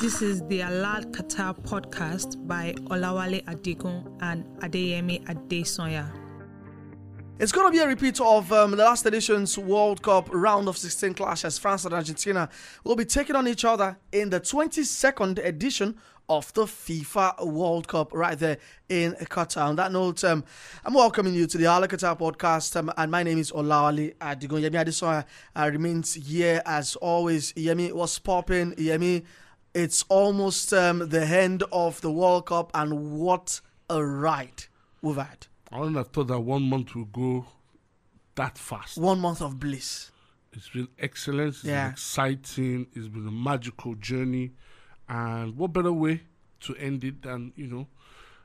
This is the Hala Qatar podcast by Olawale Adigun and Adeyemi Adesoya. It's going to be a repeat of um, the last edition's World Cup round of 16 clash as France and Argentina will be taking on each other in the 22nd edition of the FIFA World Cup right there in Qatar. On that note, um, I'm welcoming you to the Hala Qatar podcast, um, and my name is Olawale Adigun. Yemi Adesoya uh, remains here as always. Yemi, what's popping? Yemi, it's almost um, the end of the World Cup, and what a ride we've had. I wouldn't have thought that one month would go that fast. One month of bliss. It's been excellent. It's Yeah. been exciting. It's been a magical journey. And what better way to end it than, you know,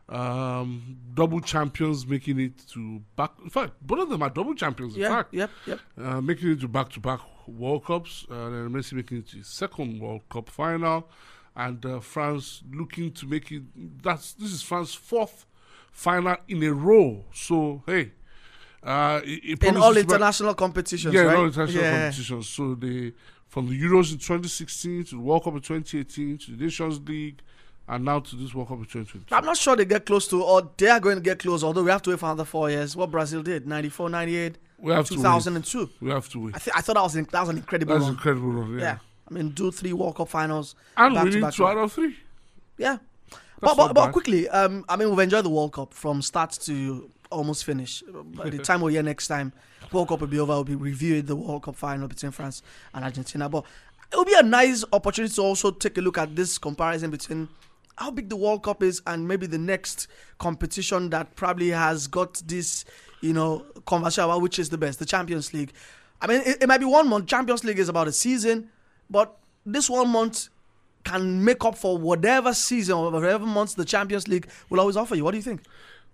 um, double champions making it to back. In fact, both of them are double champions. In Yeah, fact, yep, yep. uh, making it to back to back World Cups. Uh, then Messi making it to his second World Cup final. And uh, France looking to make it. That's This is France's fourth final in a row. So, hey. Uh, it, it In all international competitions, yeah, right? in all international yeah. competitions. So they from the Euros in 2016 to the World Cup in 2018 to the Nations League, and now to this World Cup in 2022. I'm not sure they get close to, or they are going to get close, although we have to wait for another four years. What Brazil did 94, 98, We have to wait. 2002. We have to wait. I, th- I thought that was, in- that was an incredible That's run. incredible, run, yeah. yeah. I mean, do three World Cup finals. And back to winning back two to out of three. Yeah. That's But, but, but quickly, um, I mean, we've enjoyed the World Cup from start to almost finish. By the time we're here next time, World Cup will be over. We'll be reviewing the World Cup final between France and Argentina. But it will be a nice opportunity to also take a look at this comparison between how big the World Cup is and maybe the next competition that probably has got this, you know, conversation about which is the best, the Champions League. I mean, it, it might be one month. Champions League is about a season, but this one month can make up for whatever season or whatever months the Champions League will always offer you. What do you think?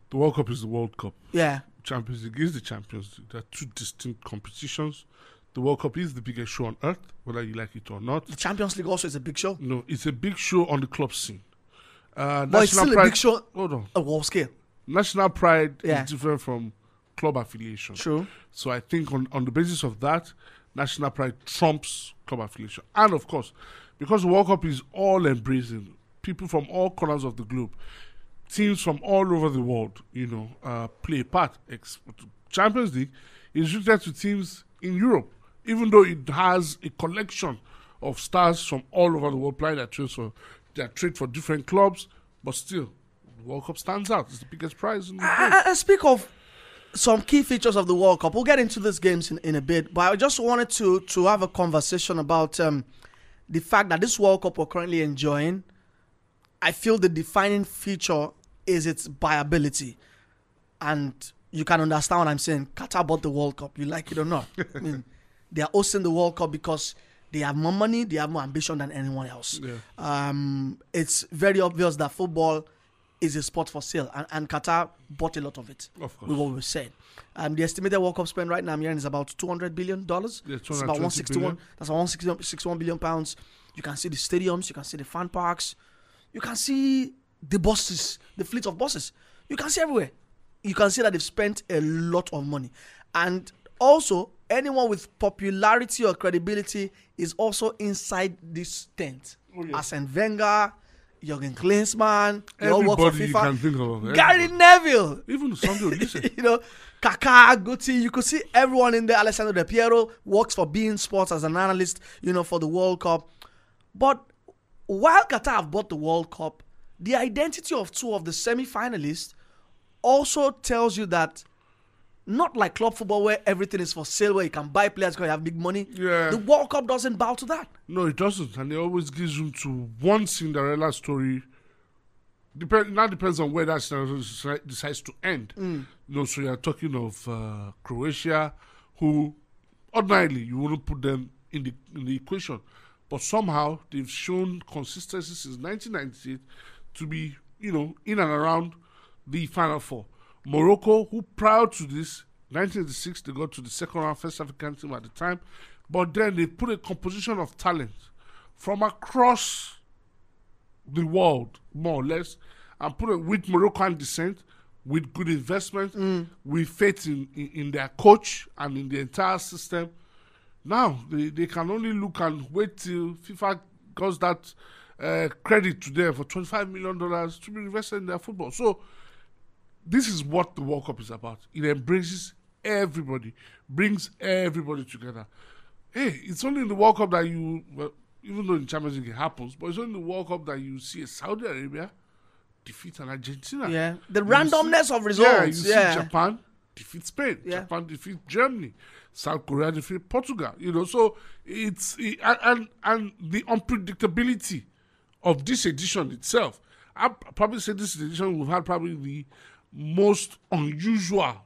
The World Cup is the World Cup. Yeah, Champions League is the Champions League. They're two distinct competitions. The World Cup is the biggest show on earth, whether you like it or not. the Champions League also is a big show, No, it's a big show on the club scene. Uh, but it's national still a pride- big show Hold on. A world scale. National pride Yeah. is different from club affiliation. True. So I think on, on the basis of that, national pride trumps club affiliation. And of course, because the World Cup is all embracing, people from all corners of the globe, teams from all over the world, you know, uh, play a part. Champions League is restricted to teams in Europe, even though it has a collection of stars from all over the world playing their trades for their trade for different clubs, but still, the World Cup stands out. It's the biggest prize in the world. I, I speak of some key features of the World Cup. We'll get into these games in, in a bit, but I just wanted to to have a conversation about um, the fact that this World Cup we're currently enjoying. I feel the defining feature is its viability, and you can understand what I'm saying. Qatar bought the World Cup, you like it or not. I mean, they are hosting the World Cup because they have more money, they have more ambition than anyone else. Yeah. Um, it's very obvious that football is a sport for sale, and, and Qatar bought a lot of it. Of course. With what we said, um, the estimated World Cup spend right now, I'm hearing is about 200 billion dollars. Yeah, It's about 220 161. That's about 161 billion pounds. You can see the stadiums, you can see the fan parks, you can see the buses, the fleet of buses. You can see everywhere. You can see that they've spent a lot of money, and also anyone with popularity or credibility is also inside this tent. Oh, yeah. Arsene Wenger, Jurgen Klinsmann, they all work for Everybody you FIFA. can think of. Gary. Neville, Even Sunday listen. you know, Kaká, Guti, you could see everyone in there. Alessandro Del Piero works for beIN Sports as an analyst, you know, for the World Cup. But while Qatar have bought the World Cup, the identity of two of the semi-finalists also tells you that not like club football where everything is for sale, where you can buy players because you have big money. Yeah. The World Cup doesn't bow to that. No, it doesn't, and it always gives room to one Cinderella story. Depend now depends on where that Cinderella deci- decides to end. You know, so you're talking of uh, Croatia, who ordinarily you wouldn't put them in the in the equation, but somehow they've shown consistency since 1998 to be, you know, in and around the final four. Morocco, who prior to this, 1986, they got to the second round, first African team at the time, but then they put a composition of talent from across the world, more or less, and put it with Moroccan descent, with good investment, with faith in, in, in their coach and in the entire system. Now they, they can only look and wait till FIFA does that uh, credit to them for $25 million to be invested in their football. So, this is what the World Cup is about. It embraces everybody, brings everybody together. Hey, it's only in the World Cup that you, well, even though in Champions League it happens, but it's only in the World Cup that you see a Saudi Arabia defeat an Argentina. Yeah, the You randomness see- of results. Yeah, you see Japan defeat Spain. Yeah. Japan defeat Germany. South Korea defeat Portugal. You know, so it's it, and, and and the unpredictability of this edition itself. I probably say this edition we've had probably the most unusual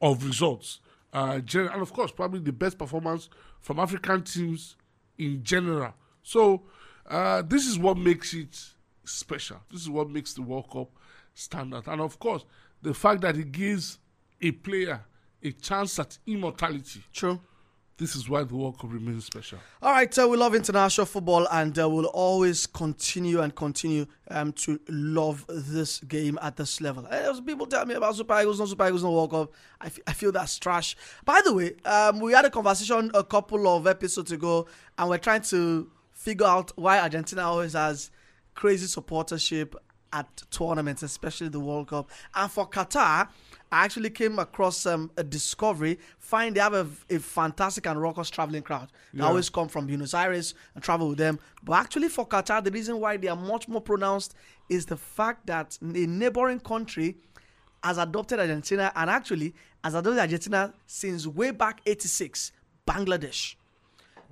of results. Uh, gen- and of course, probably the best performance from African teams in general. So, uh, this is what makes it special. This is what makes the World Cup stand out. And of course, the fact that it gives a player a chance at immortality. true. This is why the World Cup remains special. All right, so we love international football and uh, we'll always continue and continue um, to love this game at this level. Uh, people tell me about Super Eagles, no Super Eagles, no World Cup. I, f- I feel that's trash. By the way, um, we had a conversation a couple of episodes ago and we're trying to figure out why Argentina always has crazy supportership at tournaments, especially the World Cup. And for Qatar, I actually came across um, a discovery. Find they have a, a fantastic and raucous traveling crowd. They Yeah. always come from Buenos Aires and travel with them. But actually, for Qatar, the reason why they are much more pronounced is the fact that a neighboring country has adopted Argentina and actually has adopted Argentina since way back 86, Bangladesh.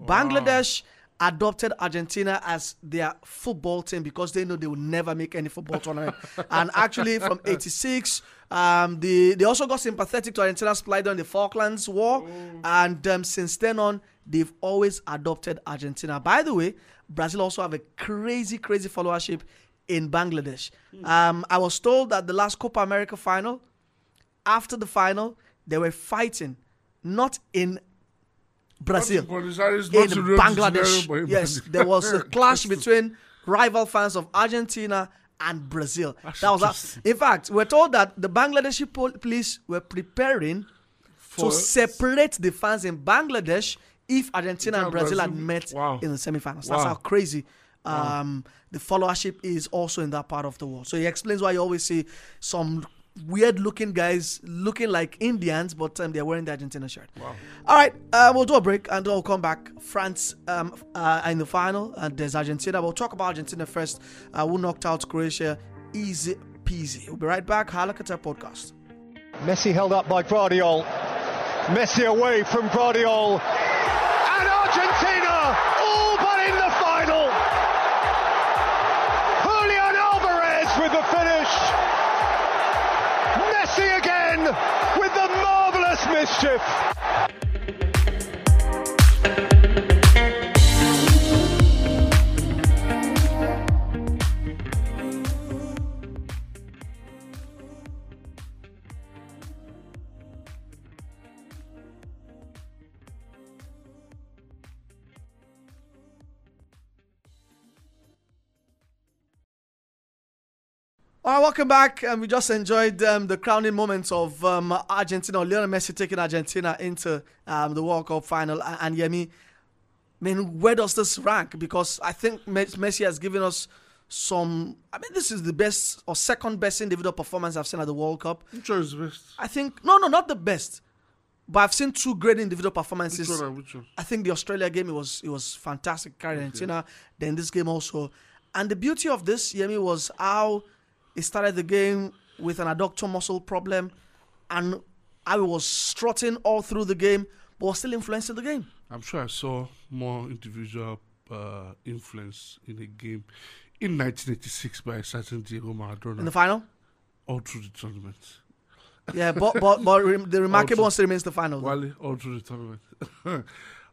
Bangladesh adopted Argentina as their football team because they know they will never make any football tournament. and actually, from '86, um, the, they also got sympathetic to Argentina's plight during the Falklands War, and um, since then on, they've always adopted Argentina. By the way, Brazil also have a crazy, crazy followership in Bangladesh. Um, I was told that the last Copa America final, after the final, they were fighting, not in Brazil in Buenos Aires, in not in Rio de Janeiro, Bangladesh. Yes, there was a clash between rival fans of Argentina and Brazil. That's that was that. In fact, we're told that the Bangladeshi police were preparing For- to separate the fans in Bangladesh if Argentina and Brazil had met Wow. in the semifinals. That's how crazy um, the followership is also in that part of the world. So he explains why you always see some weird looking guys looking like Indians, but um, they're wearing the Argentina shirt. Wow. All right, uh, we'll do a break and then we'll come back. France um, uh, in the final, and there's Argentina. We'll talk about Argentina first, uh, who knocked out Croatia easy peasy. We'll be right back. Hala Qatar podcast. Messi held up by Gvardiol. Messi away from Gvardiol. Kerchev. All right, welcome back. Um, we just enjoyed um, the crowning moments of um, Argentina, Lionel Messi taking Argentina into um, the World Cup final. A- And Yemi, I mean, where does this rank? Because I think Messi has given us some. I mean, this is the best or second best individual performance I've seen at the World Cup. Which one is the best? I think no, no, not the best, but I've seen two great individual Which performances. one which one? I think the Australia game it was it was fantastic, Argentina. Then this game also, and the beauty of this Yemi was how he started the game with an adductor muscle problem, and I was strutting all through the game, but was still influencing the game. I'm sure I saw more individual uh, influence in a game in 1986 by a certain Diego Maradona In the final, all through the tournament. yeah, but but but the remarkable one still remains the final. Wale all through the tournament.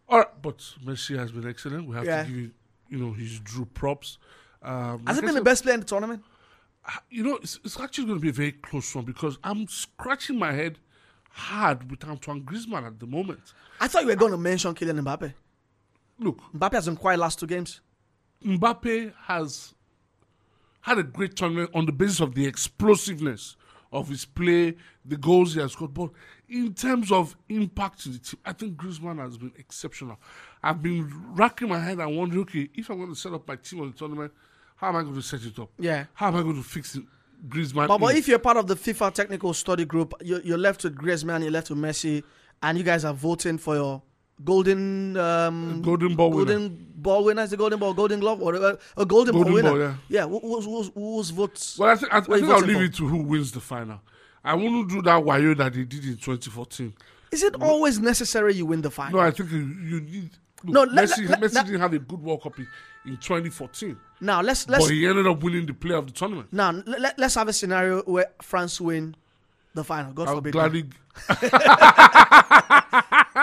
all right, but Messi has been excellent. We have Yeah. to give you, you know, his true props. Um, Has like he been the best player in the tournament? You know, it's, it's actually going to be a very close one because I'm scratching my head hard with Antoine Griezmann at the moment. I thought you were going to mention Kylian Mbappe. Look, Mbappe has been quite last two games. Mbappe has had a great tournament on the basis of the explosiveness of his play, the goals he has scored. But in terms of impact to the team, I think Griezmann has been exceptional. I've been racking my head and wondering, okay, if I'm going to set up my team on the tournament, How am I going to set it up? Yeah. How am I going to fix it? Griezmann. But, but if you're part of the FIFA technical study group, you're, you're left with Griezmann, you're left with Messi, and you guys are voting for your golden um, golden ball winner. golden ball winner. Is the golden ball, golden glove, or uh, a golden, Golden ball winner? ball, yeah. Who, who's, who's, who's votes? Well, I, think I, I What are you think I'll leave for? it to who wins the final. I wouldn't do that wayo that they did in 2014. Is it always necessary you win the final? No, I think you, you need. Look, No, let- Messi, let- Messi let- didn't have a good World Cup in, in 2014, Now let's let's but he ended up winning the player of the tournament. now let, let's have a scenario where France win the final. God I'll forbid. gladly.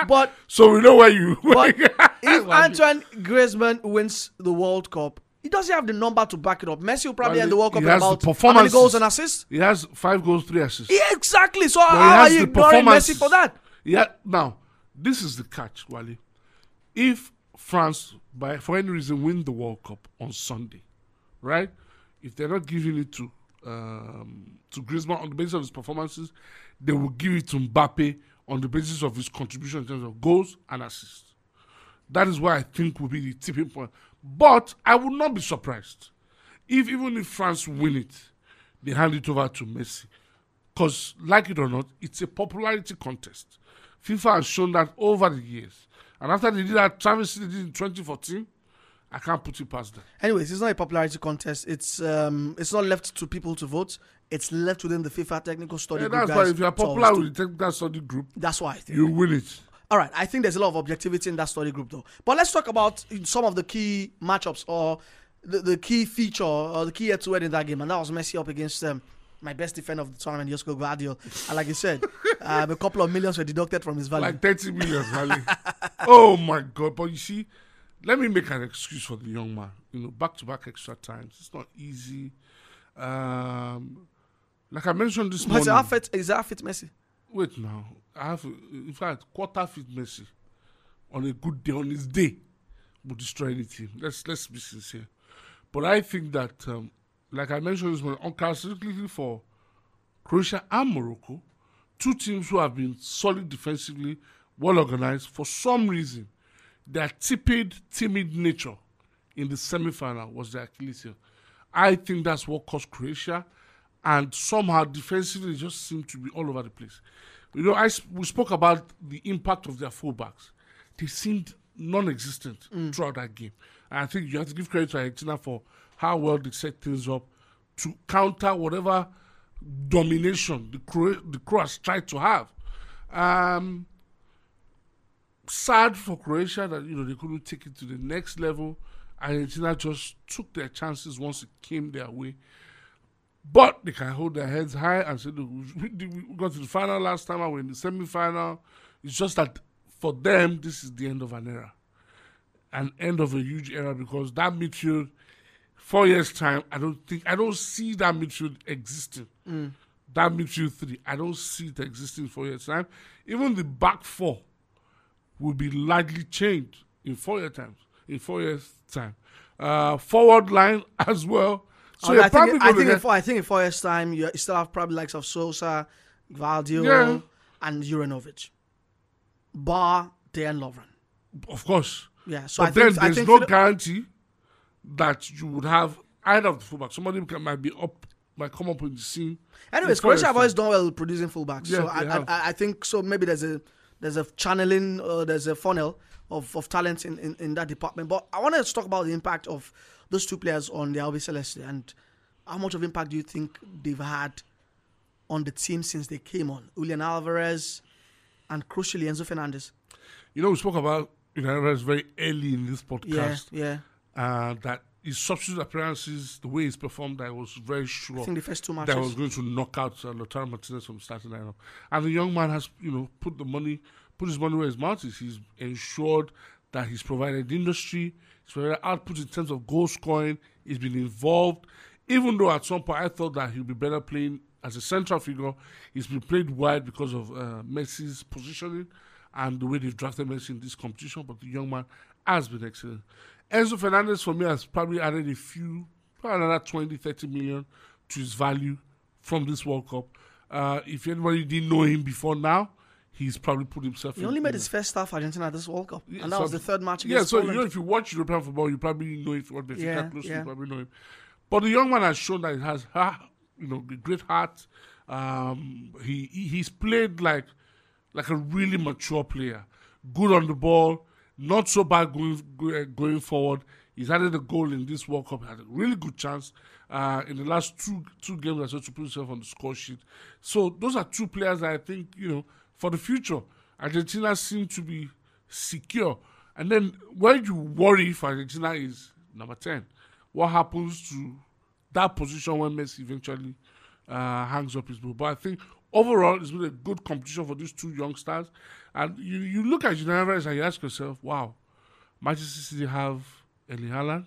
But So we know where you. but if Antoine Griezmann wins the World Cup, he doesn't have the number to back it up. Messi will probably Well, end the World Cup in has the about how many goals and assists? he has five goals, three assists. Yeah, exactly. So But how are you ignoring Messi for that? Yeah. Now, this is the catch, Wally. If France, by for any reason, win the World Cup on Sunday, right? If they're not giving it to um, to Griezmann on the basis of his performances, they will give it to Mbappe on the basis of his contribution in terms of goals and assists. That is why I think will be the tipping point. But I would not be surprised if even if France win it, they hand it over to Messi. Because, like it or not, it's a popularity contest. FIFA has shown that over the years. And after they did that Travis did in 2014, I can't put it past them. Anyways, it's not a popularity contest. It's um, it's not left to people to vote. It's left within the FIFA technical study Yeah, group. that's why if you're popular with the technical study group, That's why I think. you win it. All right, I think there's a lot of objectivity in that study group, though. But let's talk about some of the key matchups or the, the key feature or the key head to head in that game, and that was Messi up against um, my best defender of the tournament, Josko Gvardiol. And like you said, um, a couple of millions were deducted from his value. Like 30 million, Wally. oh my God. But you see, let me make an excuse for the young man. You know, back to back extra times. It's not easy. Um, like I mentioned this but morning. is that fit? Is that fit Messi? Wait now. I have, in fact, quarter fit Messi on a good day, on his day, will destroy any team. Let's let's be sincere. But I think that, um, like I mentioned this morning, uncharacteristically for Croatia and Morocco, two teams who have been solid defensively, well organized, for some reason, their tepid, timid nature in the semi final was their Achilles heel. I think that's what caused Croatia, and somehow defensively, they just seemed to be all over the place. You know, I, we spoke about the impact of their fullbacks. They seemed non existent mm. throughout that game. And I think you have to give credit to Argentina for how well they set things up to counter whatever domination the, Cro- the Croats tried to have. Um, sad for Croatia that you know they couldn't take it to the next level. Argentina just took their chances once it came their way. But they can hold their heads high and say, we, got to the final last time, we're in the semi final. It's just that for them, this is the end of an era. An end of a huge era because that midfield, four years' time, I don't think, I don't see that midfield existing. That midfield three, I don't see it existing in four years' time. Even the back four will be largely changed in four years' time. In four years' time, uh, forward line as well. So you're I probably think, I think, in four, I think in four years' time, you still have probably likes of Sosa, Gvardiol, Yeah. and Juranovic. Bar Dejan Lovren. of course. Yeah, so But I then think, there's no guarantee that you would have either of the fullbacks. Somebody can, might be up, might come up in the scene. Anyways, Croatia have always done well producing fullbacks. so Yeah, I, they I. I I think so. Maybe there's a there's a channeling, uh, there's a funnel of, of talent in, in, in that department. But I want to talk about the impact of those two players on the Albiceleste and how much of impact do you think they've had on the team since they came on? Julian Alvarez and crucially Enzo Fernandez. You know, we spoke about you know very early in this Yeah, podcast yeah. Uh, that his substitute appearances, the way he's performed, I was very sure I think the first two matches. that was going to knock out uh, Lautaro Martinez from starting lineup. And the young man has, you know, put the money, put his money where his mouth is. He's ensured that he's provided industry, he's provided output in terms of goal scoring. He's been involved, even though at some point I thought that he'd be better playing as a central figure. He's been played wide because of uh, Messi's positioning and the way they've drafted Messi in this competition. But the young man has been excellent. Enzo Fernandez for me has probably added a few, probably another 20, 30 million to his value from this World Cup. Uh, if anybody didn't know him before now, he's probably put himself. He in- only made his first start for Argentina at this World Cup, Yeah, and that so- was the third match Yeah, so Poland. you know, if you watch European football, you probably know if you watch Benfica Yeah, closely, yeah. you probably know him. But the young man has shown that he has, ha- you know, great heart. Um, he, he he's played like like a really mature player, good on the ball, not so bad going going forward. He's added a goal in this World Cup. He Had a really good chance uh, in the last two two games as well to put himself on the score sheet. So those are two players that I think you know for the future. Argentina seem to be secure. And then where you worry for Argentina is number ten. What happens to that position when Messi eventually uh, hangs up his boot? But I think overall it's been a good competition for these two young stars. And you, you look at Julian and you ask yourself, wow, Manchester City have Eli Haaland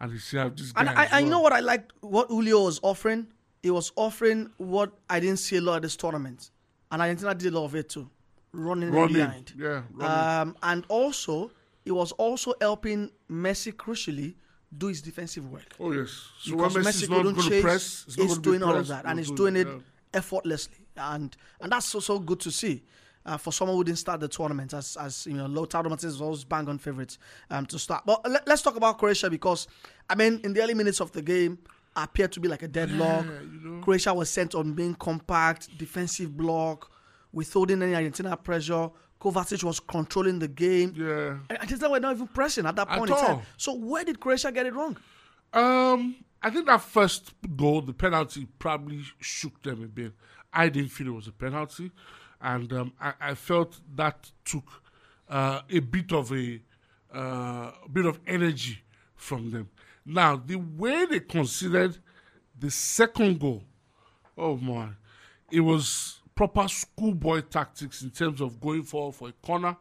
and they still have this guy. And I, as I know what I liked, what Julio was offering. He was offering what I didn't see a lot of this tournament. And Argentina did a lot of it too. Running, in running. behind. Yeah, running. Um, and also, he was also helping Messi crucially do his defensive work. oh, yes. So because Messi not couldn't going to chase, press, he's doing all of that, and he's he's doing it yeah. effortlessly, and and that's so so good to see. Uh, for someone who didn't start the tournament, as as you know, Lautaro Martinez was always bang on favorites um, to start. But let, us talk about Croatia because I mean, in the early minutes of the game, appeared to be like a deadlock. Yeah, you know. Croatia was sent on being compact, defensive block, withholding any Argentina pressure. Kovacic was controlling the game. Yeah. And Argentina were not even pressing at that At point in time. So where did Croatia get it wrong? Um, I think that first goal, the penalty, probably shook them a bit. I didn't feel it was a penalty, and um, I, I felt that took uh, a bit of a uh, bit of energy from them. Now, the way they considered the second goal, oh my, it was proper schoolboy tactics in terms of going forward for a corner,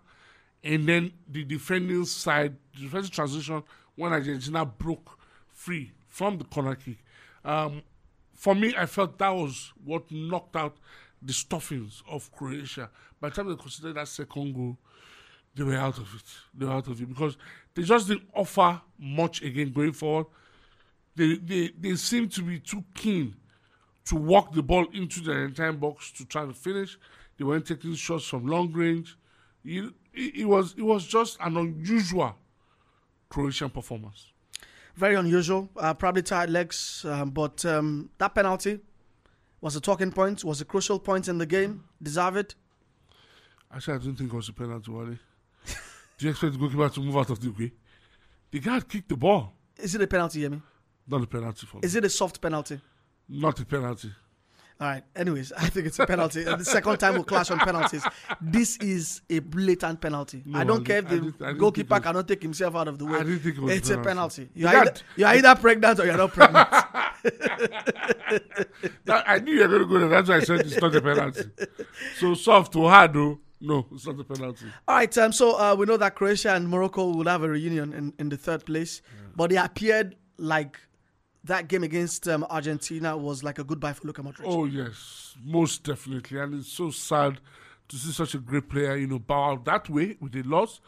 and then the defending side, the defensive transition when Argentina broke free from the corner kick. Um, for me, I felt that was what knocked out the stuffings of Croatia. By the time they considered that second goal, they were out of it. They were out of it because they just didn't offer much again going forward. They they, they seem to be too keen to walk the ball into the entire box to try to finish. They weren't taking shots from long range. It, it, it was it was just an unusual Croatian performance. Very unusual. Uh, probably tired legs, um, but um, that penalty was a talking point. Was a crucial point in the game. Deserve it. Actually, I don't think it was a penalty, Wally. Do you expect the goalkeeper to move out of the way? The guy had kicked the ball. Is it a penalty, Yemi? Not a penalty for me. Is it a soft penalty? Not a penalty. All right. Anyways, I think it's a penalty. Uh, the second time we'll clash on penalties. This is a blatant penalty. No, I don't I care if the didn't- I didn't goalkeeper was- cannot take himself out of the way. I didn't think it was it's a penalty. penalty. You're either, you're either pregnant or you're not pregnant. That, I knew you were going to go there. That's why I said it's not a penalty. So soft or hard, though. No, it's not a penalty. All right, um, so uh, we know that Croatia and Morocco will have a reunion in, in the third place, but it appeared like that game against um, Argentina was like a goodbye for Luka Modric. Oh yes, most definitely, and it's so sad to see such a great player, you know, bow out that way with a loss.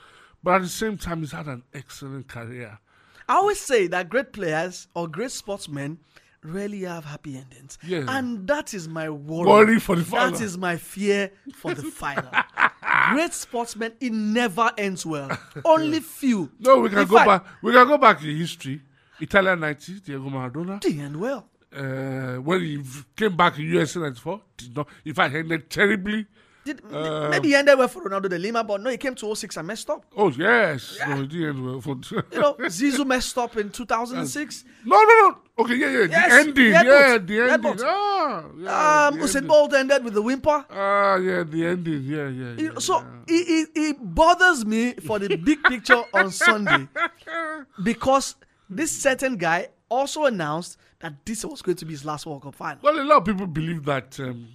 But at the same time, he's had an excellent career. I always say that great players or great sportsmen rarely have happy endings, Yeah. and that is my worry. Worry for the final. That is my fear for the final. great sportsmen, it never ends well. Only few. No, we can In go fact, back. We can go back in history. Italian '90s, Diego Maradona. End well. Uh, when he came back in USA '94, did not. In fact, ended terribly. Did, Um, maybe he ended well for Ronaldo de Lima, but no, he came to 06 and messed up. Oh yes, no, he did end well. For You know, Zizou messed up in 2006. no, no, no. Okay, yeah, yeah. Yes, the ending, the yeah, the ending. Ah, yeah, Um, the Usain. Bolt ended with the whimper. Ah, yeah, the ending. Yeah, yeah. Yeah so yeah. it, it, it bothers me for the big picture on Sunday because this certain guy also announced that this was going to be his last World Cup final. Well, a lot of people believe that um,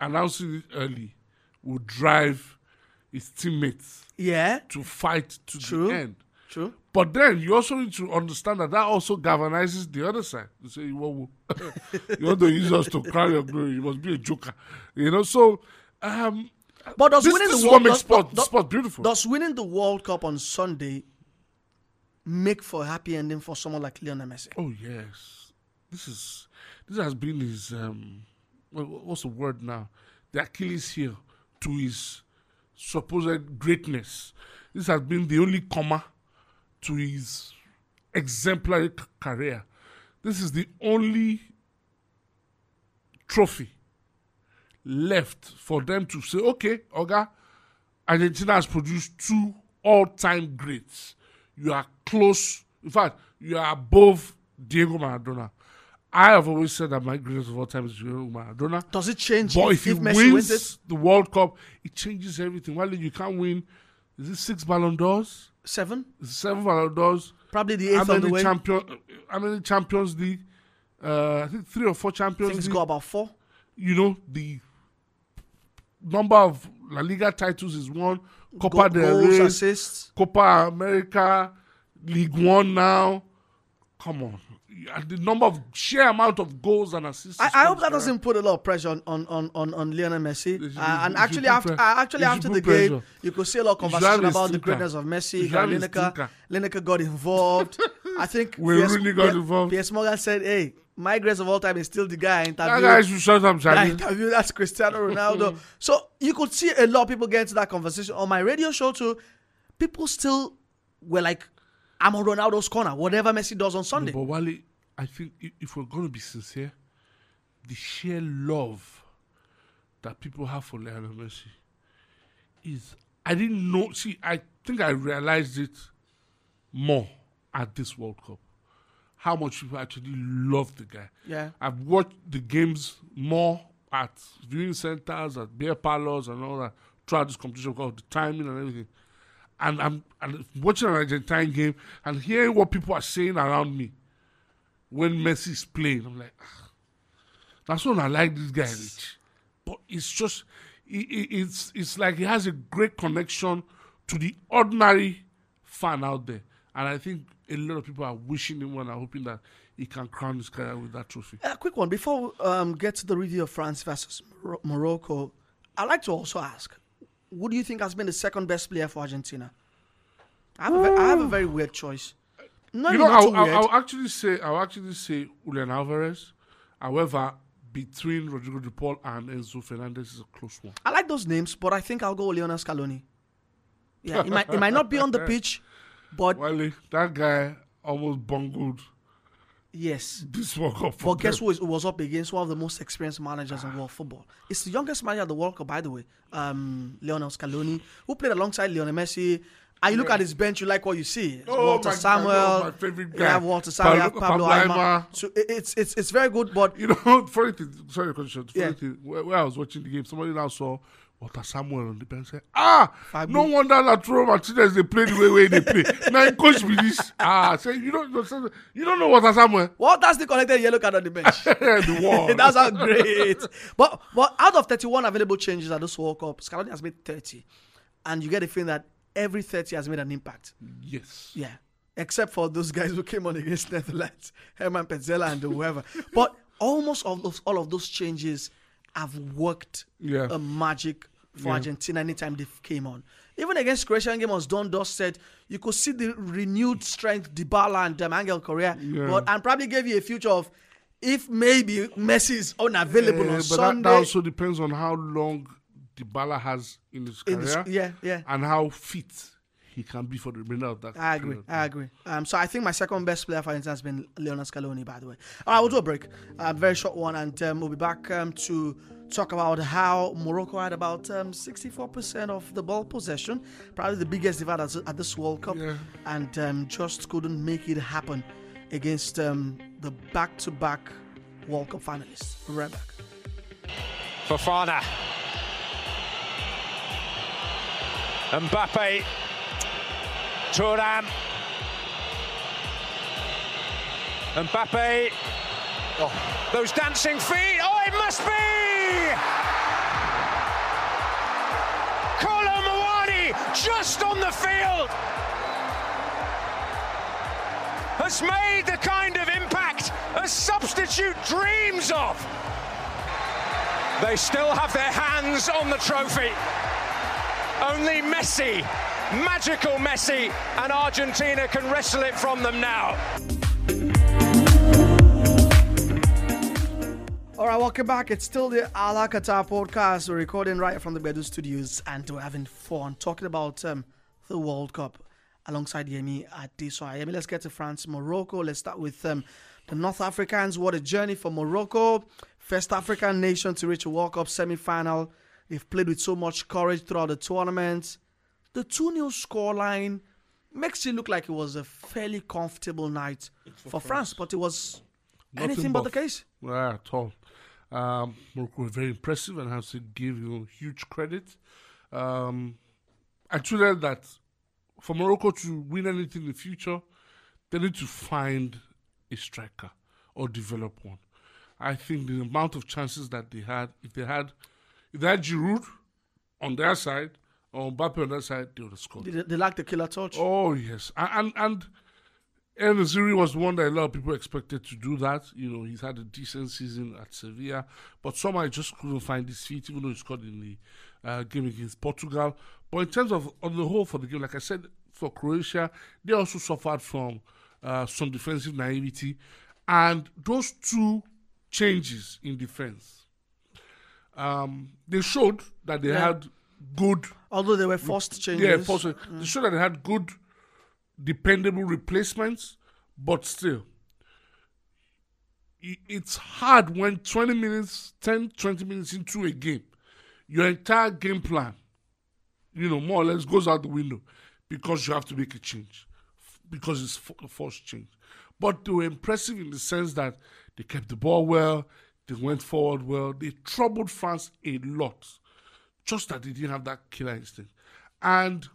announcing it early will drive his teammates Yeah, to fight to True. the end. true. But then you also need to understand that that also galvanizes the other side. You say, you want, you want to use us to crown your glory. You must be a joker. You know, so um, But does this, winning this the World makes sport, does, sport beautiful. does winning the World Cup on Sunday make for a happy ending for someone like Lionel Messi? oh, yes. This is this has been his, um, what's the word now? The Achilles heel to his supposed greatness. This has been the only comma to his exemplary c- career. this is the only trophy left for them to say, okay, Oga, Argentina has produced two all-time greats. You are close. In fact, you are above Diego Maradona. I have always said that my greatest of all time is Diego Maradona. Does it change But if, if, he Messi wins wins it? the World Cup, it changes everything. Well, you can't win, is it six Ballon d'Ors? Seven, Is it seven Ballon d'Ors? probably the How eighth on the way. champion? How many Champions League? Uh, I think three or four Champions Things League. go about four. You know the number of La Liga titles is one. Copa Go- del Rey, assists. Copa America, League One now. Come on, and the number of sheer amount of goals and assists. I, I hope that doesn't put a lot of pressure on on on on, on Lionel Messi. Should- Uh, and actually, after uh, actually after the game, you could see a lot of conversation about the greatness of Messi. Lineker. Lineker got involved. I think When Piers- Rooney got Pier- involved. Piers Morgan said, "Hey, my greatest of all time is still the guy I That interviewed." guy should shut up, that interview that's Cristiano Ronaldo. so you could see a lot of people get into that conversation on my radio show too. People still were like, "I'm on Ronaldo's corner." Whatever Messi does on Sunday. But Wally, I think if we're going to be sincere, the sheer love that people have for Lionel Messi is. I didn't know. See, I think I realized it more at this World Cup. How much people actually love the guy. Yeah. I've watched the games more at viewing centers, at beer parlors, and all that throughout this competition because of the timing and everything. And I'm and watching an Argentine game and hearing what people are saying around me when Messi's playing. I'm like, "Ah, that's when I like this guy, Rich. But it's just, it, it, it's it's like he has a great connection to the ordinary fan out there, and I think a lot of people are wishing him well and hoping that he can crown his career with that trophy. A quick one before we um, get to the review of France versus Mor- Morocco. I'd like to also ask, who do you think has been the second best player for Argentina? I have a, ve- I have a very weird choice. No, you know, I'll. I'll, I'll actually say I'll actually say Julian Alvarez. However, between Rodrigo De Paul and Enzo Fernandez is a close one. I like those names, but I think I'll go with Lionel Scaloni. Yeah, it might, it might not be on the pitch, but Wally, that guy almost bungled yes. this World Cup. for But guess who is, was up against one of the most experienced managers in world football? It's the youngest manager at the World Cup, by the way, um, Lionel Scaloni, who played alongside Lionel Messi. And you look at his bench, you like what you see. Oh, Walter my- Samuel, my- my favorite You guy. have Walter Samuel, Pablo- Pablo, Pablo. Aimar. So it- it's it's it's very good, but You know, funny thing, sorry, question. Funny Yeah. thing, where, where I was watching the game, somebody now saw Walter Samuel on the bench. Said, ah, Fabio. no wonder that Rome Martinez they play the way, way they play. now coach me this. Ah, say you don't know, you don't know Walter Samuel. what that's the connected yellow card on the bench. the wall. That's how great. But but out of 31 available changes at this World Cup, Scaloni has made 30. And you get the feeling that every 30 has made an impact. yes. Yeah. Except for those guys who came on against Netherlands, German Pezzella and whoever. but almost all of those, all of those changes have worked Yeah. a magic for Yeah. Argentina anytime they came on. Even against Croatian game was done said you could see the renewed strength Dybala and um, Angel Correa. Yeah. But and probably gave you a future of if maybe Messi is unavailable Eh, on but that, Sunday. that also depends on how long Dybala has in his in career this- yeah, yeah. and how fit he can be for the remainder of that. I agree. period. I agree. Um, so I think my second best player for Argentina has been Lionel Scaloni. By the way, all right, we'll do a break, a very short one, and um, we'll be back um, to talk about how Morocco had about um, 64% of the ball possession, probably the biggest divide at, at this World Cup, Yeah. and um, just couldn't make it happen against um, the back-to-back World Cup finalists. We'll be right back. Fofana. Mbappe. Thuram. Mbappe. Oh, those dancing feet. Oh, it must be! Kolo Muani just on the field has made the kind of impact a substitute dreams of. They still have their hands on the trophy. Only Messi, magical Messi, and Argentina can wrestle it from them now. All right, welcome back. It's still the Hala Qatar podcast. We're recording right from the Bedu studios and we're having fun talking about um, the World Cup. alongside Yemi Adesoya. Yemi, let's get to France, Morocco. Let's start with um, the North Africans. What a journey for Morocco. First African nation to reach a World Cup semi-final. They've played with so much courage throughout the tournament. The 2-0 scoreline makes it look like it was a fairly comfortable night for, France, but it was Nothing anything but the case. Yeah, at all. Um, Morocco were very impressive and have to give you huge credit. Um, I told them that for Morocco to win anything in the future, they need to find a striker or develop one. I think the amount of chances that they had, if they had, if they had Giroud on their side or Mbappe on that side, they would have scored. They, they lacked the killer touch. Oh yes, and and En-Nesyri was the one that a lot of people expected to do that. You know, he's had a decent season at Sevilla, but somehow he just couldn't find his feet, even though he scored in the uh, game against Portugal. But in terms of on the whole for the game, like I said, for Croatia, they also suffered from uh, some defensive naivety, and those two changes in defense, um, they showed that they Yeah. had good Although they were forced mm. changes. yeah, possibly. Mm. They showed that they had good, dependable replacements, but still, it's hard when 20 minutes, 10, 20 minutes into a game, your entire game plan, you know, more or less goes out the window because you have to make a change, because it's a forced change. But they were impressive in the sense that they kept the ball well, they went forward well, they troubled France a lot just that they didn't have that killer instinct. And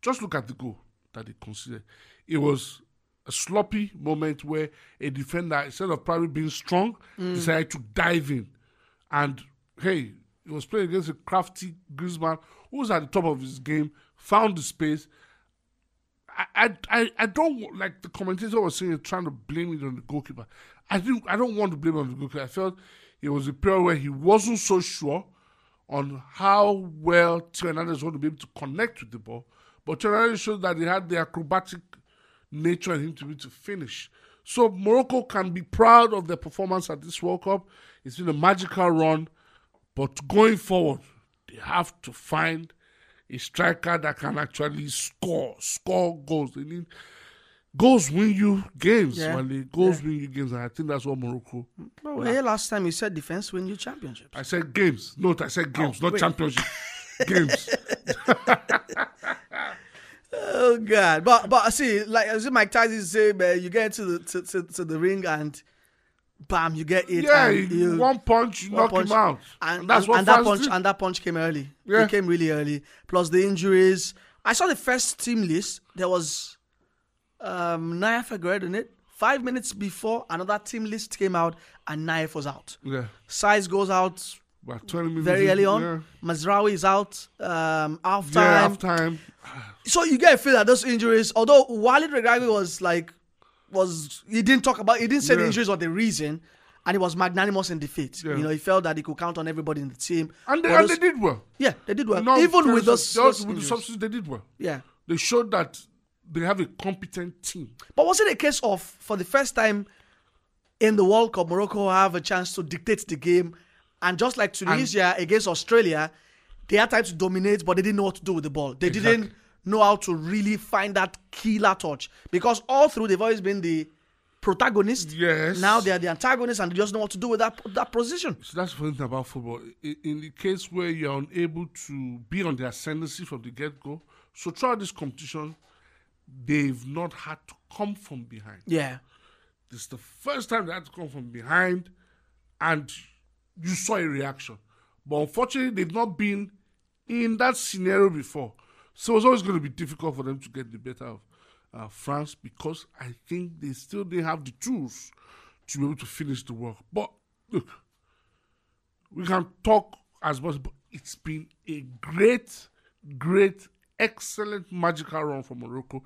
just look at the goal that they considered. It was a sloppy moment where a defender, instead of probably being strong, mm. decided to dive in. And hey, he was playing against a crafty Griezmann who was at the top of his game, found the space. I, I, I, don't like the commentator was saying, trying to blame it on the goalkeeper. I do I don't want to blame it on the goalkeeper. I felt it was a period where he wasn't so sure on how well Theo was going to be able to connect with the ball. But Theo showed that he had the acrobatic nature in him to be able to finish. So Morocco can be proud of their performance at this World Cup. It's been a magical run, but going forward, they have to find a striker that can actually score, score goals. They need goals win you games, Yeah. Wale. Goals win you games, and I think that's what Morocco. Well, here last time you said defense win you championships. I said games. Note, I said oh, games, not wait. championship. games. Oh God! But but I see, like as Mike Tyson say, man, you get to the to, to, to the ring and bam, you get it. Yeah, you, one punch, one knock punch, him out. and, that's and, what and that punch did. and that punch came early. Yeah. It came really early. Plus the injuries. I saw the first team list. There was um Nayef Aguerd in it. Five minutes before another team list came out, and Nayef was out. yeah, Saiss goes out about 20 minutes. very early on. Yeah, Mazraoui is out. Um, half yeah time. half time. so you get a feel that those injuries, although Walid Regragui was like, was he didn't talk about, he didn't say the injuries were the reason, and he was magnanimous in defeat. Yeah. You know, he felt that he could count on everybody in the team. And they, and those- they did well. yeah, they did well. No, Even with those, those with the substitutes, they did well. yeah. They showed that they have a competent team. But was it a case of for the first time in the World Cup, Morocco have a chance to dictate the game, and just like Tunisia against Australia, they had time to dominate, but they didn't know what to do with the ball. They didn't know how to really find that killer touch because all through they've always been the protagonist. Yes. Now they are the antagonist, and they just know what to do with that that position. So that's the funny thing about football. In, in the case where you're unable to be on the ascendancy from the get go, so throughout this competition, they've not had to come from behind. Yeah. This is the first time they had to come from behind, and you saw a reaction. But unfortunately, they've not been in that scenario before. So it's always going to be difficult for them to get the better of uh, France because I think they still didn't have the tools to be able to finish the work. But look, we can talk as much, but it's been a great, great, excellent magical run for Morocco.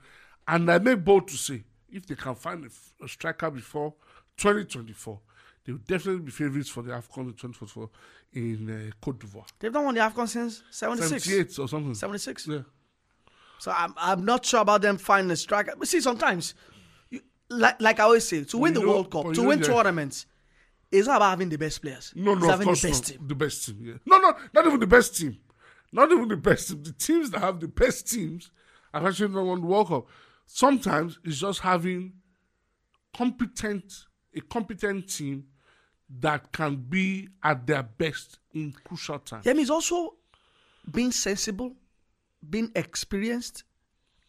And I make bold to say, if they can find a striker before 2024, they will definitely be favourites for the AFCON in 2024 in uh, Cote d'Ivoire. They've not won the AFCON since 76. 78 or something. 76. Yeah. So I'm, I'm not sure about them finding a striker. But see, sometimes, you, like like I always say, to win you the know- World Cup, to know win the- tournaments, it's not about having the best players. No, it's no, of course the best not. team. The best team, yeah. No, no, not even the best team. Not even the best team. The teams that have the best teams I've actually not won the World Cup. Sometimes it's just having competent a competent team that can be at their best in crucial times. Yemi is also being sensible, being experienced,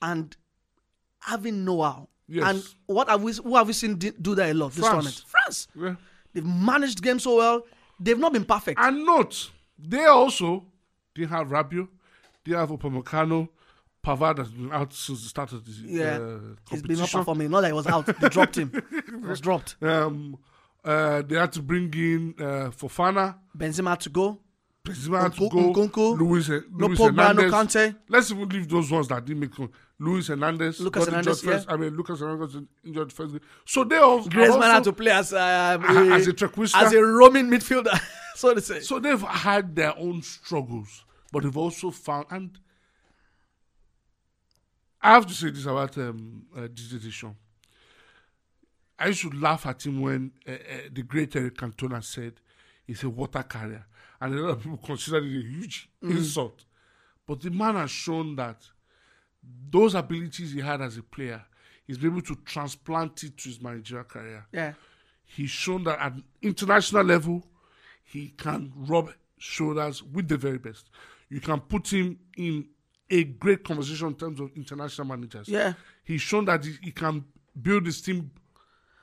and having know-how. Yes. And what have we? Who have we seen do that a lot this France. tournament? France. Yeah. They've managed games so well. They've not been perfect. And note, they also didn't have Rabiot, they have Upamecano, Pavard has been out since the start of the yeah, uh, he's been not performing. Not that he was out. They dropped him. He was dropped. Um, uh, they had to bring in uh, Fofana, Benzema had to go. Benzema had to go, Nkunku, Luis, No Luis Pogba, no Kante. Let's even leave those ones that didn't make Luis Hernandez. Lucas got Hernandez, first. yeah. I mean, Lucas Hernandez injured first. game. So they all Griezmann had to play as um, as a as a roaming midfielder, so to say. So they've had their own struggles, but they've also found. And I have to say this about um, uh. I used to laugh at him when uh, uh, the great Eric Cantona said he's a water carrier, and a lot of people consider it a huge insult. But the man has shown that those abilities he had as a player, he's been able to transplant it to his managerial career yeah. he's shown that at international level he can rub shoulders with the very best. You can put him in a great conversation in terms of international managers. Yeah. He's shown that he, he can build his team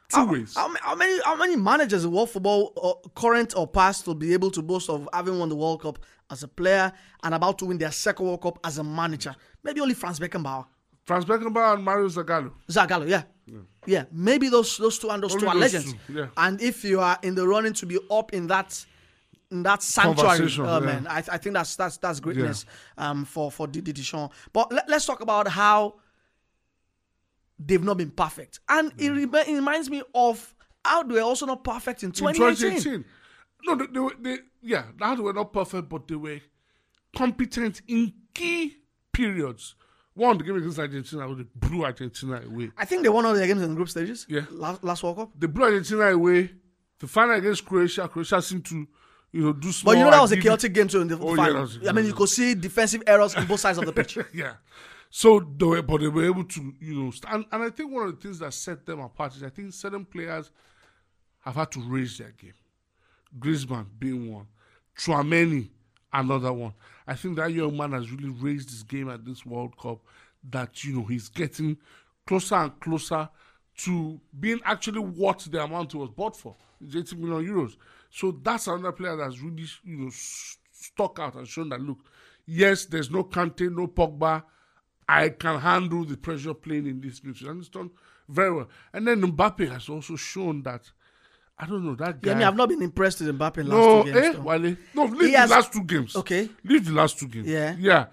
two How, ways. how, how many how many managers in world football, or current or past, will be able to boast of having won the World Cup as a player and about to win their second World Cup as a manager? Maybe only Franz Beckenbauer, Franz Beckenbauer and Mario Zagallo. Zagallo. Yeah. yeah, Maybe those those two and those Only two are those legends. two, yeah. And if you are in the running to be up in that that sanctuary, uh, yeah. man, I, I think that's that's that's greatness um, for for Didier Deschamps. But let, let's talk about how they've not been perfect, and it, Mm. remi- it reminds me of how they were also not perfect in In 2018. 2018. No, they, they were, they, yeah, that were not perfect, but they were competent in key periods. One, the game against Argentina, they blew Argentina away. I think they won all their games in the group stages. Yeah. Last, last World Cup. they blew Argentina away. The final against Croatia, Croatia seemed to, you know, do small. But you know that was a chaotic game too in the Oh, final. was- I mean, you could see defensive errors on both sides of the pitch. Yeah. So they were, but they were able to, you know, and, and I think one of the things that set them apart is I think certain players have had to raise their game. Griezmann being one, Chouameni another one. I think that young man has really raised his game at this World Cup. That you know he's getting closer and closer to being actually what the amount he was bought for. It's 80 million euros. So that's another player that's really you know stuck out and shown that look, yes, there's no Kante, no Pogba. I can handle the pressure playing in this midfield. And it's done very well. And then Mbappe has also shown that I don't know that guy. Yeah, I mean, I've not been impressed with Mbappe in last no, two games. eh. Wale. No, leave He the has- last two games. Okay. Leave the last two games. Yeah. Yeah.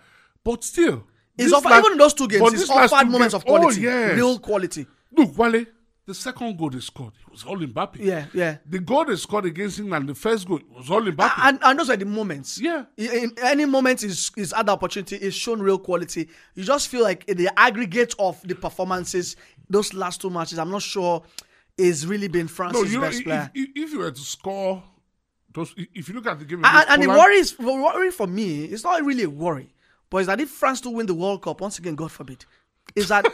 But still. He's this offered, last- even those two games, he's offered moments games- of quality, Oh, yes. real quality. Look, Wale, the second goal they scored, it was all Mbappe. Yeah, yeah. The goal they scored against England, the first goal, was all Mbappe. And, and those are the moments. Yeah. In, in any moment is is had the opportunity, is shown real quality. You just feel like in the aggregate of the performances, those last two matches, I'm not sure is really been no, France's you know, best if, player. if, if you were to score, those, if you look at the game, And, and the Poland- worry is the worry for me. It's not really a worry, but it's that if France to win the World Cup once again, God forbid, is that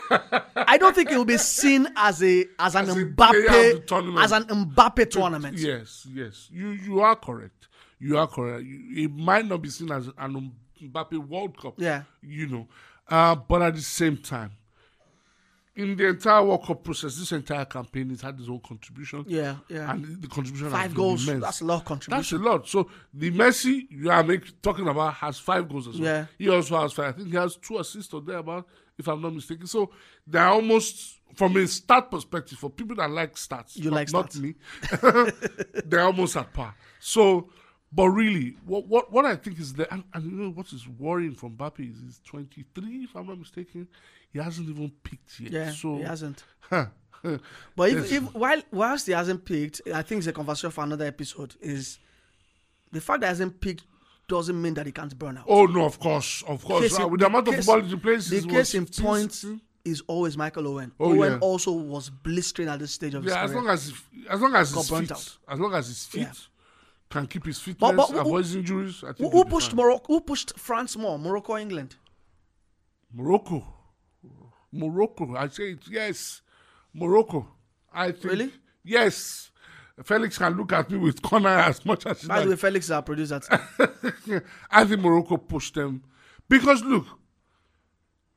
I don't think it will be seen as a as an As a player of the Mbappe tournament. as an Mbappe tournament. Yes, yes. You you are correct. You are correct. You, it might not be seen as an Mbappe World Cup. Yeah. You know. Uh, but at the same time, in the entire World Cup process, this entire campaign has had its own contribution. Yeah, yeah. And the contribution Five goals. That's a lot of contribution. That's a lot. So the Messi you are make, talking about has five goals as well. Yeah. He also has five. I think he has two assists or thereabout, if I'm not mistaken. So they're almost from a stat perspective, for people that like stats, You not, like not stats. me, they're almost at par. So but really, what what, what I think is that and, and you know what is worrying from Mbappe is he's 23, if I'm not mistaken. He hasn't even picked yet. Yeah, so he hasn't. Huh. But if, if while whilst he hasn't picked, I think it's a conversation for another episode. Is the fact that he hasn't picked doesn't mean that he can't burn out. Oh no, of course, of course. Case Uh, with the amount of case- football he plays, The he case in 15, point 16. is always Michael Owen. Oh, Owen yeah. also was blistering at this stage of his Yeah, as career. long as as long as he's fit, out. as long as he's fit, Yeah. can keep his fitness, But- but who- avoids injuries. I think who, who pushed. Morocco? Who pushed France more? Morocco, or England. Morocco? Morocco. I say it. Yes, Morocco. I think. Really? Yes. Felix can look at me with corner as much as he By the way, Felix is our producer. I think Morocco pushed them because look,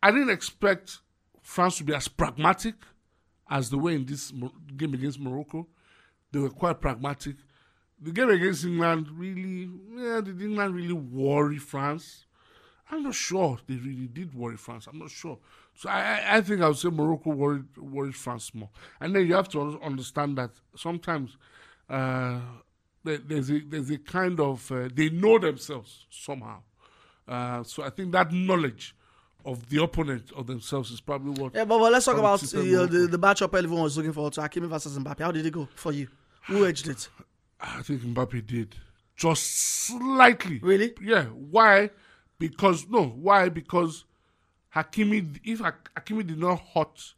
I didn't expect France to be as pragmatic as the way in this game against Morocco. They were quite pragmatic. The game against England really, yeah, did England really worry France? I'm not sure they really did worry France. I'm not sure. So I, I, think I would say Morocco worried worried France more. And then you have to understand that sometimes uh, there's a there's a kind of uh, they know themselves somehow. Uh, so I think that knowledge of the opponent of themselves is probably what. yeah, but, but let's talk about uh, the, the matchup everyone was looking for to Hakimi versus Mbappe. How did it go for you? Who edged it? I think Mbappe did just slightly. Really? Yeah. Why? Because no. Why? Because Hakimi. If Hakimi did not hurt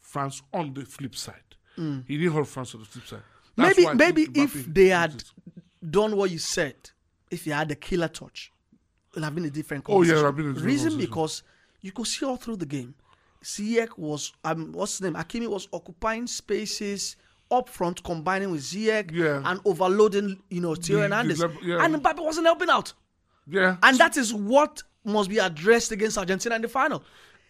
France on the flip side, he didn't hurt France on the flip side. That's maybe maybe if Mbappe they had it. done what you said, if you had the killer touch, it would have been a different Oh, yeah, it would have been a different Reason because you could see all through the game, Ziyech was um what's his name? Hakimi was occupying spaces up front, combining with Ziyech Yeah. and overloading, you know, Theo The- the Hernandez. yeah. And Mbappe wasn't helping out. yeah, And that is what must be addressed against Argentina in the final.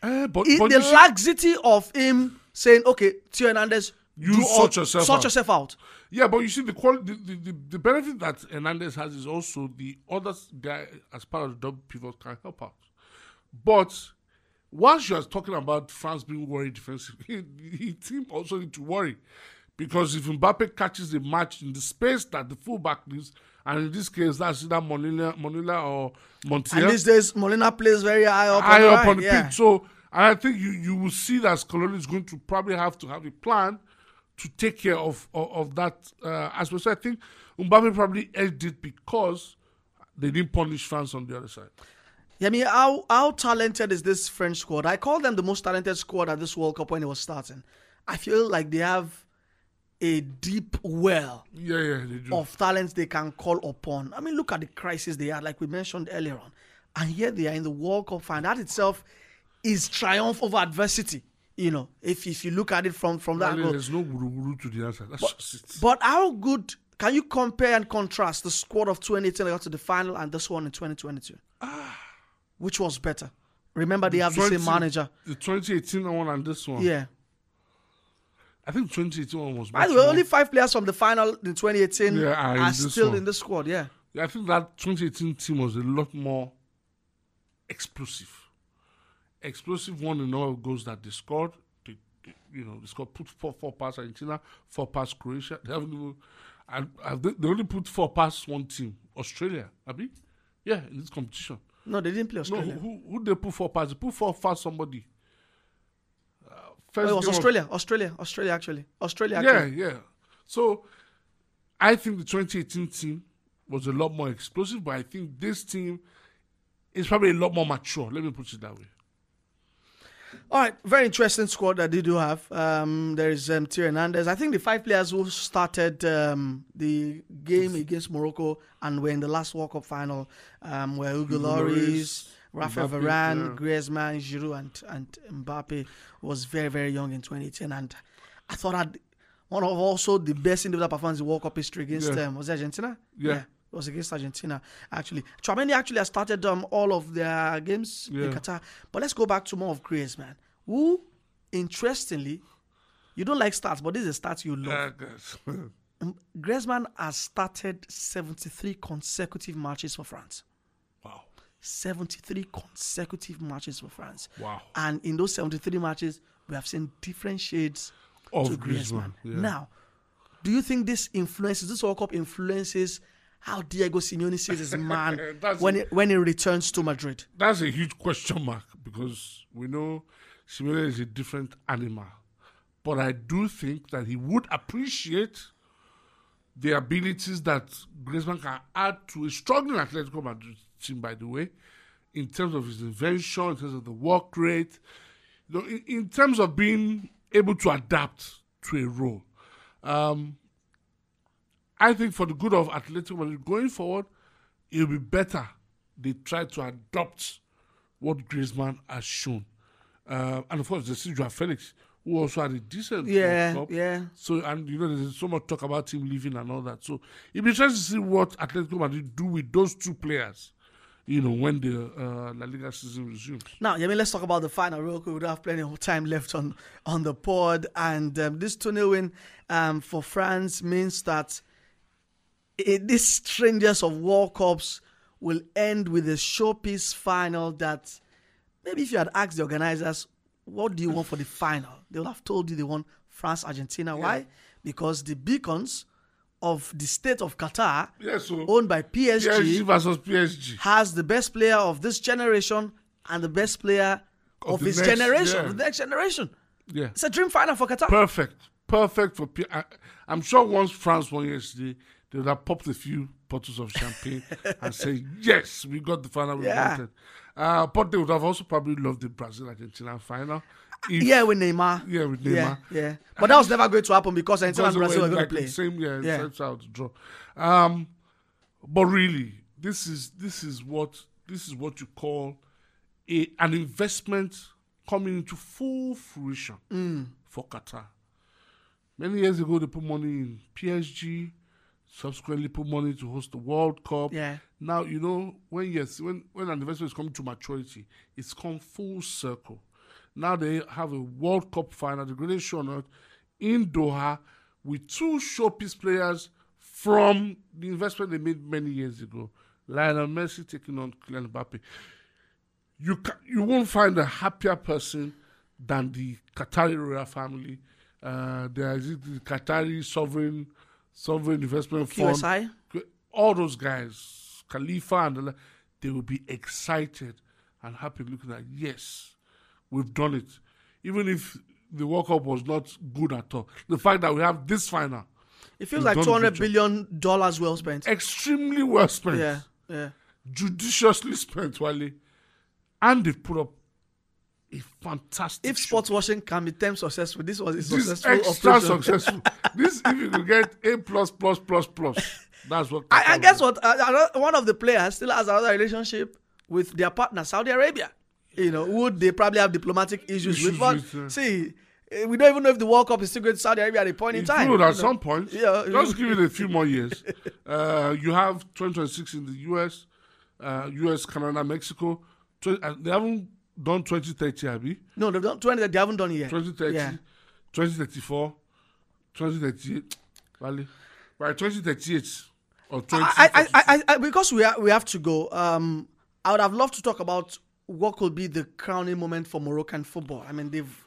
Eh, but, It- but the you see- laxity of him saying, okay, Theo Hernandez, You do all- sort yourself sort out." yourself out. Yeah, but you see, the quality, the, the, the, the benefit that Hernandez has is also the other guy as part of the double pivot can help out. But once you're talking about France being worried defensively, the team also need to worry. Because if Mbappe catches the match in the space that the fullback needs, and in this case, that's either Monila, Monila or Montiel And these days, Molina plays very high up high on the, up right, on the yeah. pitch. So and I think you, you will see that Scaloni is going to probably have to have a plan to take care of of, of that uh. So I think Mbappe probably edged it because they didn't punish France on the other side. Yeah, I mean, how how talented is this French squad? I call them the most talented squad at this World Cup when it was starting. I feel like they have a deep well Yeah, yeah, they do. of talents they can call upon. I mean, look at the crisis they had, like we mentioned earlier on, and here they are in the World Cup final. That itself is triumph over adversity. You know, if if you look at it from from that angle. there's no guru guru to the answer. That's just it. But how good can you compare and contrast the squad of 2018 that got to the final and this one in 2022? Ah. Which was better? Remember, they have the same manager. The 2018 one and this one. Yeah. I think 2018 one was. By the way, only five players from the final in 2018 Yeah, are still one. in the squad. Yeah. Yeah, I think that 2018 team was a lot more explosive. Explosive one in all goals that they scored. They, you know, they scored put four four past Argentina, four past Croatia. They haven't even, and, and they, they only put four past one team, Australia. Abi, yeah, in this competition. No, they didn't play No, Australia. who, who they put four past? They put four past somebody. First Oh, it was Australia. Australia. Australia, actually. Australia, yeah, actually. yeah. So I think the 2018 team was a lot more explosive, but I think this team is probably a lot more mature. Let me put it that way. All right, very interesting squad that they do have. Um, there is um, Thierry Hernandez. I think the five players who started um, the game against Morocco and were in the last World Cup final um, were Hugo Lloris, Rafael Mbappe, Varane, yeah. Griezmann, Giroud, and, and Mbappe was very, very young in 2010, And I thought I'd, one of also the best individual performances in World Cup history against Yeah. um, was it Argentina? Yeah. It was against Argentina, actually. Chouameni actually has started um, all of their games in Qatar. But let's go back to more of Griezmann, who, interestingly, you don't like stats, but this is a stat you love. Um, Griezmann has started 73 consecutive matches for France. Wow. 73 consecutive matches for France. Wow. And in those 73 matches, we have seen different shades Of to Griezmann. Griezmann, yeah. Now, do you think this influences, this World Cup influences how Diego Simeone sees his man when, he, when he returns to Madrid? That's a huge question mark because we know Simeone is a different animal. But I do think that he would appreciate the abilities that Griezmann can add to a struggling Atletico Madrid team, by the way, in terms of his invention, in terms of the work rate, you know, in, in terms of being able to adapt to a role. Um, I think for the good of Atletico Madrid going forward, it will be better they try to adopt what Griezmann has shown. Uh, and of course, the Joao Felix, who also had a decent World Yeah, Cup. yeah. So and you know there's so much talk about him leaving and all that. So it'll be interesting to see what Atletico Madrid do with those two players. You know when the uh, La Liga season resumes. Now, yeah, I mean, let's talk about the final real quick. We don't have plenty of time left on on the pod, and um, this 2 win um, for France means that it, this strangest of World Cups will end with a showpiece final. That maybe if you had asked the organizers, "What do you want for the final?" they would have told you they want France Argentina. Why? Because the beacons of the state of Qatar, Yeah, so owned by PSG versus PSG. has the best player of this generation and the best player Of of, his next- generation, yeah. the next generation. Yeah. It's a dream final for Qatar. Perfect. Perfect for P- I, I'm sure once France won yesterday, they would have popped a few bottles of champagne and say, yes, we got the final we Yeah. wanted. Uh, but they would have also probably loved the Brazil Argentina final. If- yeah, with Neymar. Yeah, with Yeah, Neymar. yeah. But that was never going to happen because Argentina and Brazil were going like to play. the Same, yeah, Yeah. same side to draw. Um, but really, this is this is what this is what you call a an investment coming into full fruition Mm. for Qatar. Many years ago, they put money in PSG. Subsequently, put money to host the World Cup. Yeah. Now you know when yes, when when an investment is coming to maturity, it's come full circle. Now they have a World Cup final, the greatest show on earth, in Doha, with two showpiece players from the investment they made many years ago. Lionel Messi taking on Kylian Mbappe. You ca- you won't find a happier person than the Qatari royal family. Uh, there is the Qatari sovereign sovereign investment fund QSI. all those guys, Khalifa and the, they will be excited and happy looking at yes, we've done it. Even if the World Cup was not good at all, the fact that we have this final, It feels like two hundred billion dollars well spent. extremely well spent, Yeah, yeah. judiciously spent, Wale, and they've put up a fantastic. If show. sports washing can be termed successful, this was a this successful extra operation. successful, this if you could get A plus plus plus plus, that's what. I, I guess what uh, one of the players still has another relationship with their partner, Saudi Arabia. You know, would they probably have diplomatic issues, Issues with? But with, uh, see, eh, we don't even know if the World Cup is still going to Saudi Arabia at a point in It time. will you at know. some point. Yeah, Just give it a few more years. Uh, you have 2026 in the US, uh, US, Canada, Mexico. Uh, they haven't done 2030, Abby. No, they've done 20 that they haven't done it yet. 2030, Yeah. 2034, 2038. Wale. By 2038 or 20. I, I, I, I, I, because we, are, we have to go, um, I would have loved to talk about what could be the crowning moment for Moroccan football. I mean, they've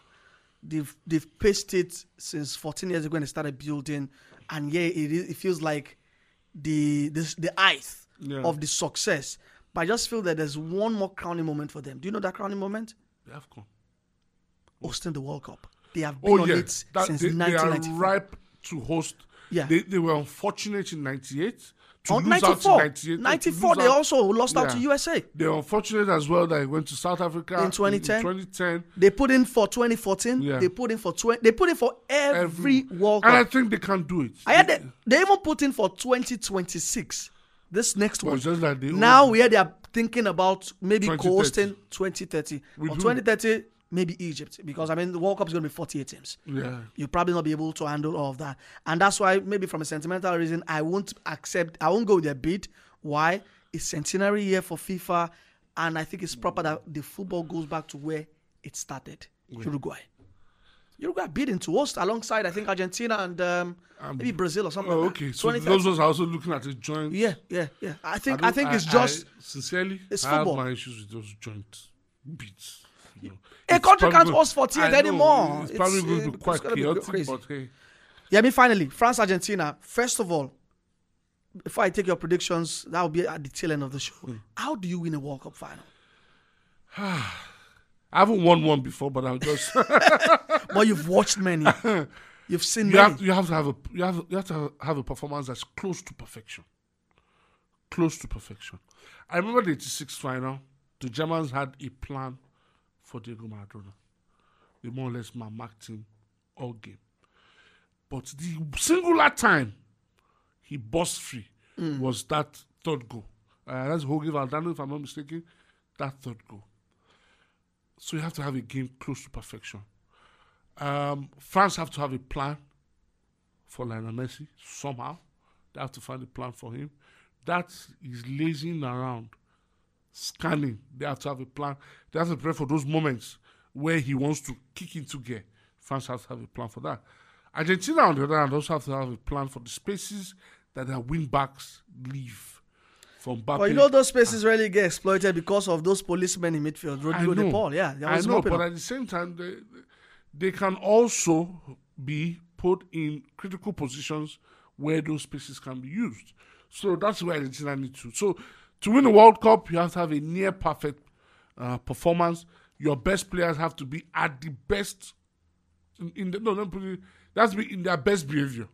they've they've paced it since 14 years ago when they started building, and yeah, it, it feels like the the the height Yeah. of the success. But I just feel that there's one more crowning moment for them. Do you know that crowning moment? They have come. Hosting the World Cup. They have been Oh, on yeah. it That- since they, they are 1994. ripe to host. Yeah. They, they were unfortunate in 98. To Oh, lose 94. out in 98. to 94, lose they out- also lost out to USA. They're unfortunate as well that he went to South Africa In 2010? 2010. They put in for 2014. Yeah. They put in for 20. They put in for every, World Cup. And I think they can do it. I, heard they, they even put in for 2026. This next Well, one. just like now we they are thinking about maybe 2030. co-hosting 2030 With or who? 2030 maybe Egypt because I mean the World Cup is going to be 48 teams. Yeah. You'll probably not be able to handle all of that, and that's why maybe from a sentimental reason I won't accept. I won't go with their bid. Why? It's centenary year for FIFA, and I think it's proper that the football goes back to where it started, Uruguay. Uruguay bidding to host alongside I think Argentina and um, maybe Brazil or something. Oh, like that. okay. So those ones are also looking at a joint. Yeah, yeah, yeah. I think I, don't- think it's I- just sincerely. it's I have football. my issues with those joint beats. You know. A It's country can't host 48 I anymore. It's probably It's, going uh, to be it's quite gonna be crazy. but hey, Yeah, I mean, finally, France Argentina. First of all, before I take your predictions, that will be at the tail end of the show. Hmm. How do you win a World Cup final? I haven't won one before, but I'll just. Well, you've watched many, you've seen you many. have you have to have a you have you have to have a performance that's close to perfection. Close to perfection. I remember the '86 final. The Germans had a plan for Diego Maradona. They more or less marked him all game. But the singular time he burst free was that third goal. Uh, that's Jorge Valdano, if I'm not mistaken. That third goal. So you have to have a game close to perfection. Um, France have to have a plan for Lionel Messi somehow. They have to find a plan for him. That is lazing around, scanning. They have to have a plan. They have to prepare for those moments where he wants to kick into gear. France has to have a plan for that. Argentina, on the other hand, also have to have a plan for the spaces that their wing backs leave from Mbappe. But you know those spaces really get exploited because of those policemen in midfield. Rodrigo De Paul, yeah. I know, but at the same time, they, they can also be put in critical positions where those spaces can be used. So that's where Argentina need to. So to win the World Cup, you have to have a near perfect uh, performance. Your best players have to be at the best in, in the no, no, put it, that's be in their best behavior.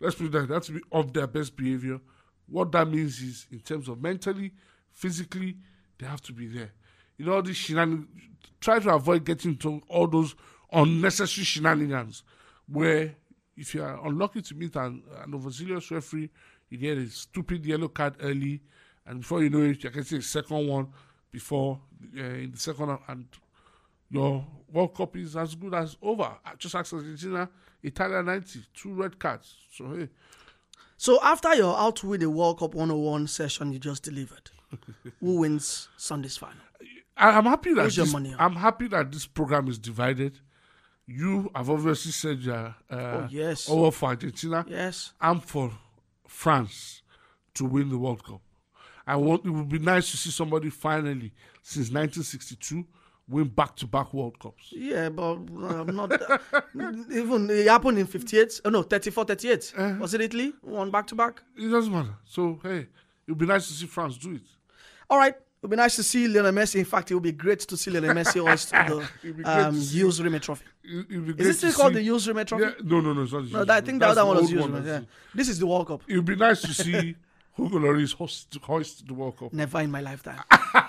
Let's put it that. That's be of their best behavior. What that means is, in terms of mentally, physically, they have to be there. You know, this shenanigans. Try to avoid getting into all those unnecessary shenanigans where if you are unlucky to meet an, an overzealous referee, you get a stupid yellow card early, and before you know it, you can see a second one before uh, in the second and your World Cup is as good as over. I Just ask Argentina, Italia 90, two red cards. So hey. So after your out with the World Cup 101 session you just delivered, who wins Sunday's final? I, am happy that Where's your this, money? I'm happy that this program is divided. You have obviously said you're uh, Oh, yes. over for Argentina. Yes. I'm for France to win the World Cup. I want it would be nice to see somebody finally since 1962 win back-to-back World Cups. Yeah, but I'm not. even it happened in 58. Oh, no, 34, 38. Uh-huh. Was it Italy? One back to back. It doesn't matter. So hey, it would be nice to see France do it. All right. It would be nice to see Lionel Messi. In fact, it would be great to see Lionel Messi hoist the um, to Rimet Trophy. It, Is still called the Jules Rimet Trophy? Yeah, no, no, no, it's not. No, I think the other one was Jules Rimet. Yeah. This is the World Cup. It would be nice to see Hugo Lloris hoist, hoist the World Cup. Never in my lifetime.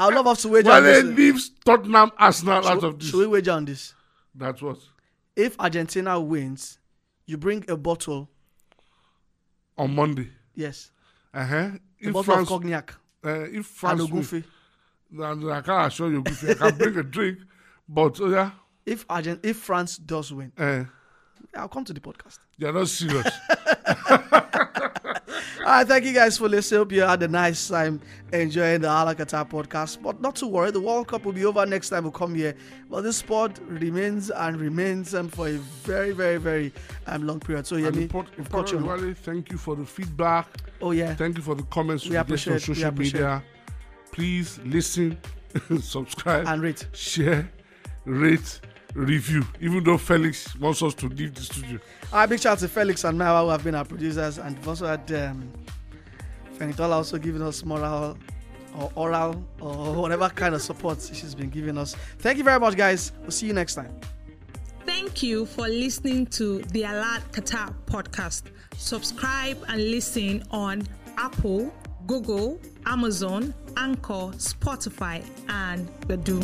I would love us to wager on this. leaves Tottenham Arsenal out of this. should we wager on this? That's what. If Argentina wins, you bring a bottle. On Monday. Yes, Uh-huh. a If bottle France, of cognac uh, if and France a goofy. then I can't assure you, Goofy, I can bring a drink. But, oh yeah, If Argent, if France does win, uh, I'll come to the podcast. you're not serious. All right, thank you guys for listening. Hope you had a nice time enjoying the Hala Qatar podcast. But not to worry, the World Cup will be over next time we come here. But this sport remains and remains um, for a very, very, very um, long period. So, Yemi, import. Wale, thank you for the feedback. Oh, yeah. Thank you for the comments We on appreciate- we social media. Please listen, subscribe, And rate. share, rate, review. Even though Felix wants us to leave the studio. All right, big shout out to Felix and Mawa who have been our producers. And we've also had um, Fenitola also giving us moral or oral or whatever kind of support she's been giving us. Thank you very much, guys. We'll see you next time. Thank you for listening to the Hala Qatar podcast. Subscribe and listen on Apple, Google, Amazon, Anchor, Spotify, and Badoo.